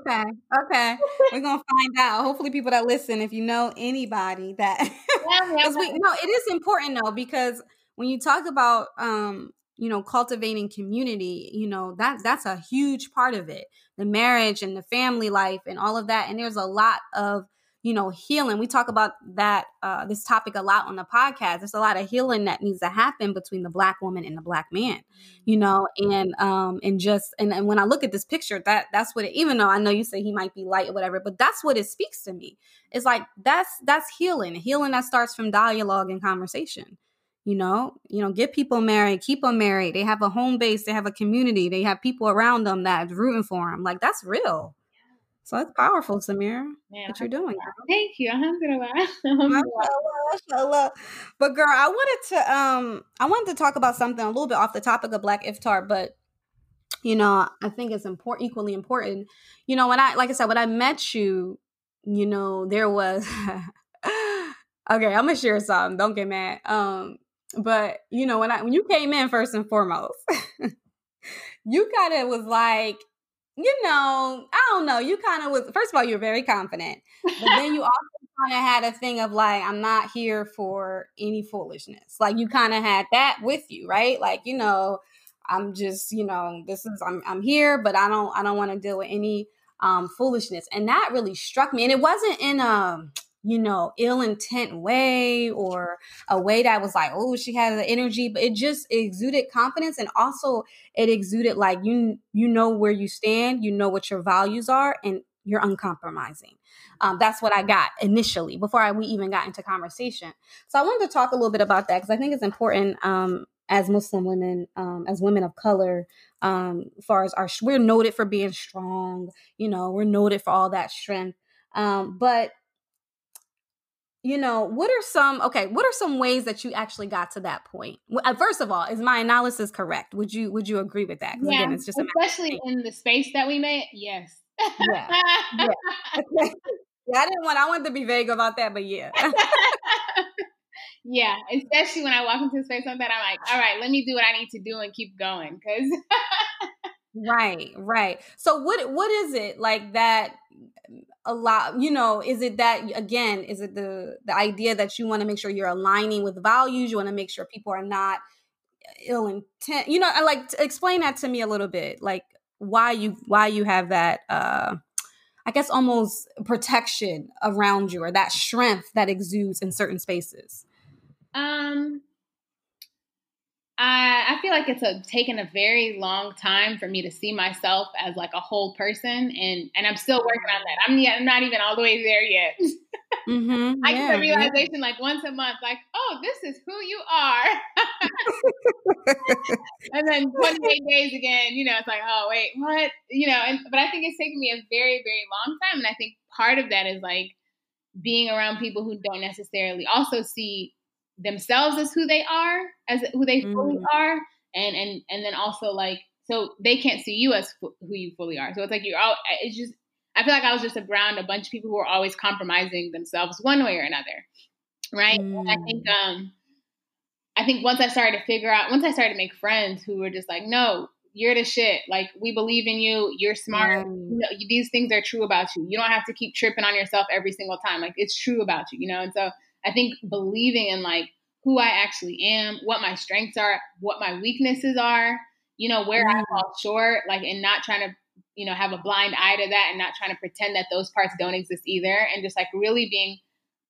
okay. Okay. We're gonna find out. Hopefully, people that listen, if you know anybody that, because we, you know, it is important though because when you talk about, um, you know, cultivating community, you know that that's a huge part of it. The marriage and the family life and all of that, and there's a lot of you know, healing. We talk about that uh, this topic a lot on the podcast. There's a lot of healing that needs to happen between the black woman and the black man, you mm-hmm. know, and um and just and, and when I look at this picture, that that's what it, even though I know you say he might be light or whatever, but that's what it speaks to me. It's like that's that's healing, healing that starts from dialogue and conversation. You know, you know, get people married, keep them married. They have a home base, they have a community, they have people around them that's rooting for them. Like that's real. So that's powerful, Samira. Man, what you're doing. Girl. Thank you. Alhamdulillah. but girl, I wanted to um I wanted to talk about something a little bit off the topic of Black Iftar, but you know, I think it's important equally important. You know, when I like I said, when I met you, you know, there was okay, I'm gonna share something. Don't get mad. Um, but you know, when I when you came in first and foremost, you kind of was like you know, I don't know. You kind of was, first of all, you're very confident, but then you also kind of had a thing of like, I'm not here for any foolishness. Like you kind of had that with you, right? Like, you know, I'm just, you know, this is, I'm, I'm here, but I don't, I don't want to deal with any um, foolishness. And that really struck me. And it wasn't in a, you know, ill intent way or a way that was like, oh, she had the energy, but it just exuded confidence and also it exuded like you you know where you stand, you know what your values are, and you're uncompromising. Um, that's what I got initially before I, we even got into conversation. So I wanted to talk a little bit about that because I think it's important um, as Muslim women, um, as women of color, um, as far as our we're noted for being strong. You know, we're noted for all that strength. Um, but you know what are some okay what are some ways that you actually got to that point? Uh, first of all is my analysis correct? Would you would you agree with that? Yeah, again, it's just especially in the space that we made yes. Yeah. yeah. yeah i didn't want i wanted to be vague about that but yeah. Yeah especially when i walk into a space like that i'm like all right let me do what i need to do and keep going because right right. So what what is it like that a lot you know is it that again is it the the idea that you want to make sure you're aligning with values you want to make sure people are not ill intent you know i like explain that to me a little bit like why you why you have that uh i guess almost protection around you or that strength that exudes in certain spaces? Um I, I feel like it's a, taken a very long time for me to see myself as like a whole person, and and I'm still working on that. I'm, I'm not even all the way there yet. Mm-hmm, I yeah, get the realization yeah. like once a month, like, oh, this is who you are, and then 28 days again. You know, it's like, oh wait, what? You know, and but I think it's taken me a very very long time, and I think part of that is like being around people who don't necessarily also see themselves as who they are, as who they fully mm. are, and and and then also like so they can't see you as who you fully are. So it's like you're all. It's just I feel like I was just around a bunch of people who are always compromising themselves one way or another, right? Mm. I think um I think once I started to figure out, once I started to make friends who were just like, no, you're the shit. Like we believe in you. You're smart. Mm. You know, these things are true about you. You don't have to keep tripping on yourself every single time. Like it's true about you, you know. And so I think believing in like who I actually am, what my strengths are, what my weaknesses are, you know, where mm-hmm. I fall short, like, and not trying to, you know, have a blind eye to that and not trying to pretend that those parts don't exist either. And just like really being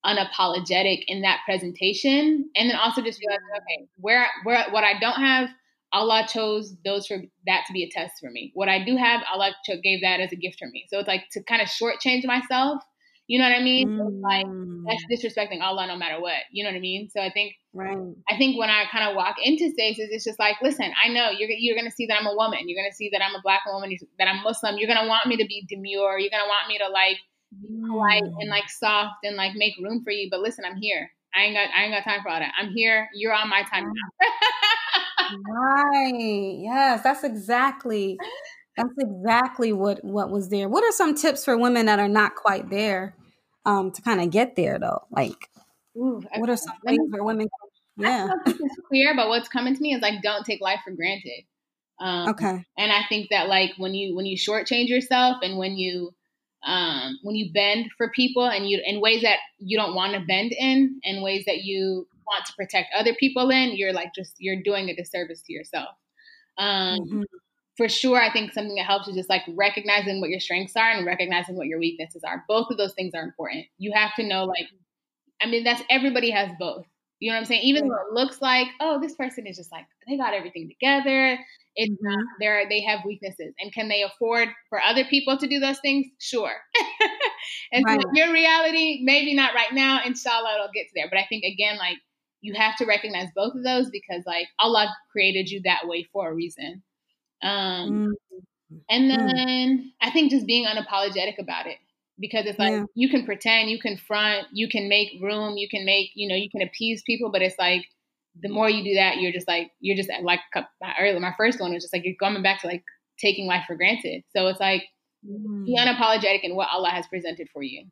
unapologetic in that presentation. And then also just realizing, okay, where, where, what I don't have, Allah chose those for that to be a test for me. What I do have, Allah chose gave that as a gift for me. So it's like to kind of shortchange myself you know what I mean? Mm. So like that's mm. disrespecting Allah no matter what. You know what I mean? So I think right. I think when I kind of walk into spaces, it's just like, listen, I know you're you're gonna see that I'm a woman. You're gonna see that I'm a black woman. That I'm Muslim. You're gonna want me to be demure. You're gonna want me to like be polite and like soft and like make room for you. But listen, I'm here. I ain't got I ain't got time for all that. I'm here. You're on my time now. right. Yes, that's exactly that's exactly what what was there. What are some tips for women that are not quite there um, to kind of get there though? Like, Ooh, what are some things where women? Yeah, it's clear. But what's coming to me is like, don't take life for granted. Um, okay. And I think that like when you when you shortchange yourself and when you um, when you bend for people and you in ways that you don't want to bend in and ways that you want to protect other people in, you're like just you're doing a disservice to yourself. Um, mm-hmm. For sure, I think something that helps is just like recognizing what your strengths are and recognizing what your weaknesses are. Both of those things are important. You have to know, like, I mean, that's everybody has both. You know what I'm saying? Even though it looks like, oh, this person is just like they got everything together. It's mm-hmm. not they're they have weaknesses. And can they afford for other people to do those things? Sure. and right. so your reality, maybe not right now. Inshallah it'll get to there. But I think again, like you have to recognize both of those because like Allah created you that way for a reason. Um mm-hmm. and mm. then mm. I think just being unapologetic about it because it's like yeah. you can pretend, you can front, you can make room, you can make, you know, you can appease people, but it's like the more you do that, you're just like you're just like my earlier. My first one was just like you're coming back to like taking life for granted. So it's like mm. be unapologetic in what Allah has presented for you,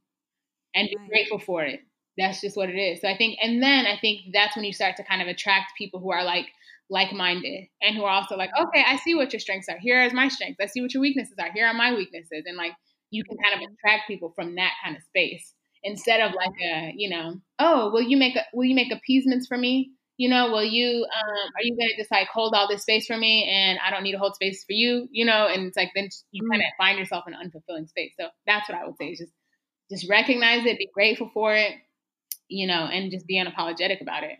and be right. grateful for it. That's just what it is. So I think, and then I think that's when you start to kind of attract people who are like like-minded and who are also like, okay, I see what your strengths are. Here is my strengths. I see what your weaknesses are. Here are my weaknesses, and like you can kind of attract people from that kind of space instead of like a you know oh will you make a will you make appeasements for me you know will you um are you gonna just like hold all this space for me and i don't need to hold space for you you know and it's like then you kind of mm. find yourself in an unfulfilling space so that's what i would say is just just recognize it be grateful for it you know and just be unapologetic about it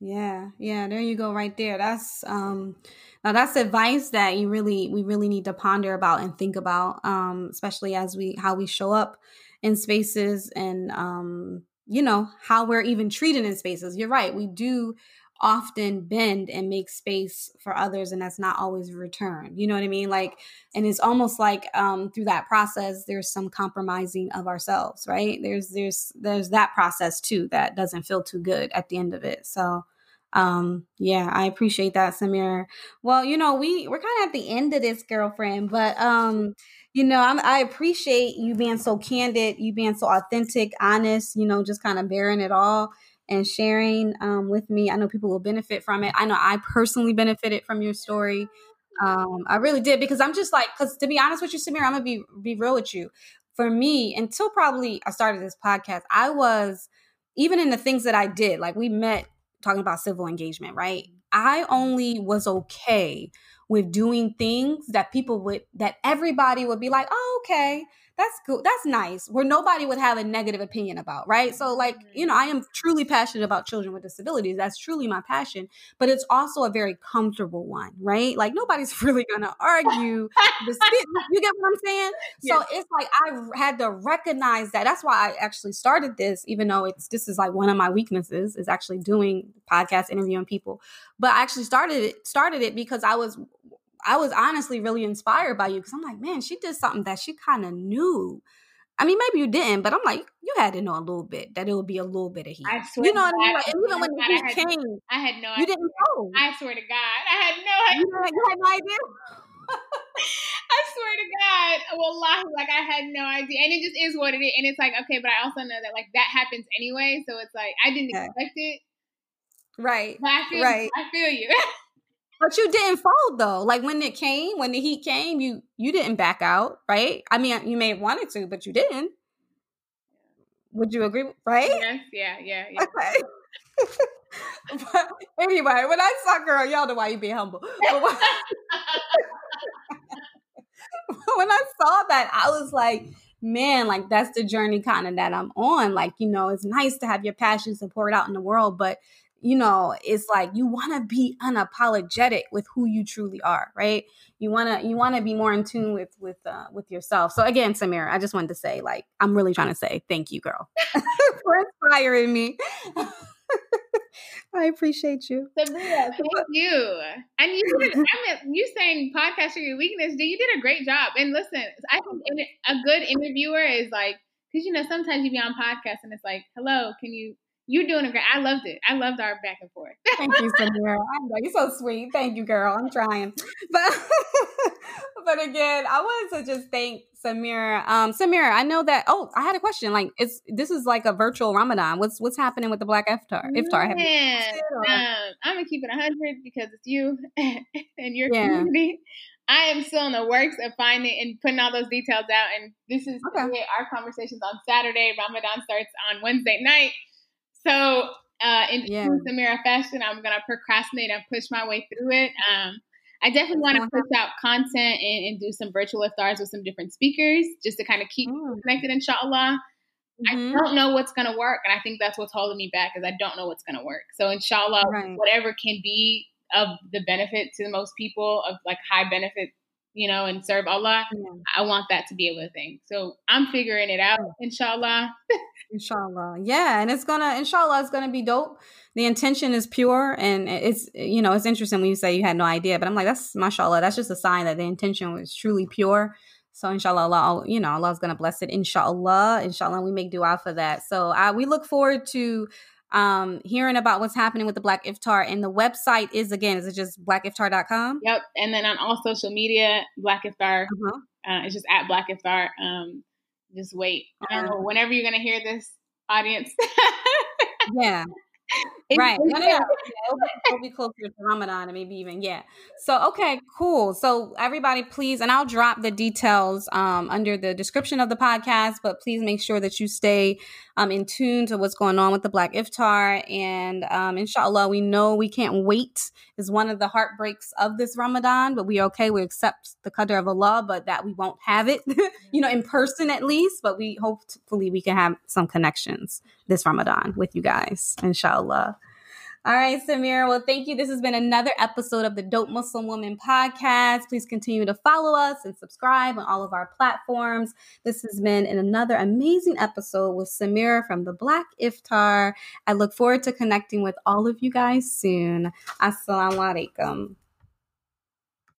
yeah yeah there you go right there that's um now that's advice that you really we really need to ponder about and think about, um, especially as we how we show up in spaces and um, you know how we're even treated in spaces. You're right. We do often bend and make space for others and that's not always returned you know what i mean like and it's almost like um through that process there's some compromising of ourselves right there's there's there's that process too that doesn't feel too good at the end of it so um, yeah, I appreciate that, Samir. Well, you know, we we're kind of at the end of this, girlfriend, but um, you know, I'm, I appreciate you being so candid, you being so authentic, honest. You know, just kind of bearing it all and sharing um, with me. I know people will benefit from it. I know I personally benefited from your story. Um, I really did because I'm just like, because to be honest with you, Samir, I'm gonna be be real with you. For me, until probably I started this podcast, I was even in the things that I did. Like we met talking about civil engagement, right? I only was okay with doing things that people would that everybody would be like, "Oh, okay that's good. That's nice. Where nobody would have a negative opinion about, right? So, like, you know, I am truly passionate about children with disabilities. That's truly my passion, but it's also a very comfortable one, right? Like, nobody's really gonna argue. you get what I'm saying? Yes. So it's like I had to recognize that. That's why I actually started this, even though it's this is like one of my weaknesses is actually doing podcast interviewing people. But I actually started it started it because I was I was honestly really inspired by you because I'm like, man, she did something that she kind of knew. I mean, maybe you didn't, but I'm like, you had to know a little bit that it would be a little bit of heat. I swear you know what I mean? Like, even when the heat I had, came, I had no. Idea. You didn't know. I swear to God, I had no idea. You had, you had no idea. I swear to God, wallahi, like I had no idea, and it just is what it is. And it's like, okay, but I also know that like that happens anyway, so it's like I didn't expect it. Right. But I feel, right. I feel you. But you didn't fold though. Like when it came, when the heat came, you you didn't back out, right? I mean, you may have wanted to, but you didn't. Would you agree? Right? Yes. Yeah. Yeah. yeah. Okay. but anyway, when I saw girl, y'all know why you be humble. When, when I saw that, I was like, man, like that's the journey kind of that I'm on. Like, you know, it's nice to have your passions and pour it out in the world, but you know, it's like you want to be unapologetic with who you truly are, right? You want to you want to be more in tune with with uh, with yourself. So again, Samira, I just wanted to say like I'm really trying to say thank you, girl, for inspiring me. I appreciate you. Sabria, thank you. And you I mean, you saying podcast are your weakness, dude, you did a great job. And listen, I think a good interviewer is like, because you know, sometimes you be on podcasts and it's like, hello, can you you're doing a great. I loved it. I loved our back and forth. Thank you, Samira. I know you're so sweet. Thank you, girl. I'm trying, but but again, I wanted to just thank Samira. Um, Samira, I know that. Oh, I had a question. Like, it's this is like a virtual Ramadan. What's what's happening with the Black Iftar? Iftar. Man, um, I'm gonna keep it hundred because it's you and your yeah. community. I am still in the works of finding and putting all those details out. And this is okay. our conversations on Saturday. Ramadan starts on Wednesday night. So, uh, in yeah. Samira fashion, I'm gonna procrastinate and push my way through it. Um, I definitely want to push out content and, and, do some virtual iftars with some different speakers just to kind of keep mm. connected, inshallah. Mm-hmm. I don't know what's going to work. And I think that's what's holding me back is I don't know what's going to work. So inshallah, right. whatever can be of the benefit to the most people of like high benefit, you know, and serve Allah, yeah. I want that to be a to think. So I'm figuring it out, inshallah. inshallah. Yeah. And it's going to, inshallah, it's going to be dope the intention is pure and it's you know it's interesting when you say you had no idea but i'm like that's mashallah that's just a sign that the intention was truly pure so inshallah allah you know allah's gonna bless it inshallah inshallah we make dua for that so uh, we look forward to um hearing about what's happening with the black iftar. And the website is again is it just blackiftar.com yep. And then on all social media black iftar. Uh-huh. uh, it's just at black iftar. Um just wait. I don't know. Whenever you're gonna hear this audience. Yeah right. No, no, no. It'll, be, closer to Ramadan and maybe even, yeah. So, okay, cool. So, everybody, please, and I'll drop the details um, under the description of the podcast, but please make sure that you stay um, in tune to what's going on with the Black Iftar. And um, inshallah, we know we can't wait, is one of the heartbreaks of this Ramadan, but we okay. We accept the qadr of Allah, but that we won't have it, you know, in person at least. But we hopefully we can have some connections this Ramadan with you guys, inshallah. All right, Samira. Well, thank you. This has been another episode of the Dope Muslim Woman podcast. Please continue to follow us and subscribe on all of our platforms. This has been another amazing episode with Samira from the Black Iftar. I look forward to connecting with all of you guys soon. Assalamu alaikum.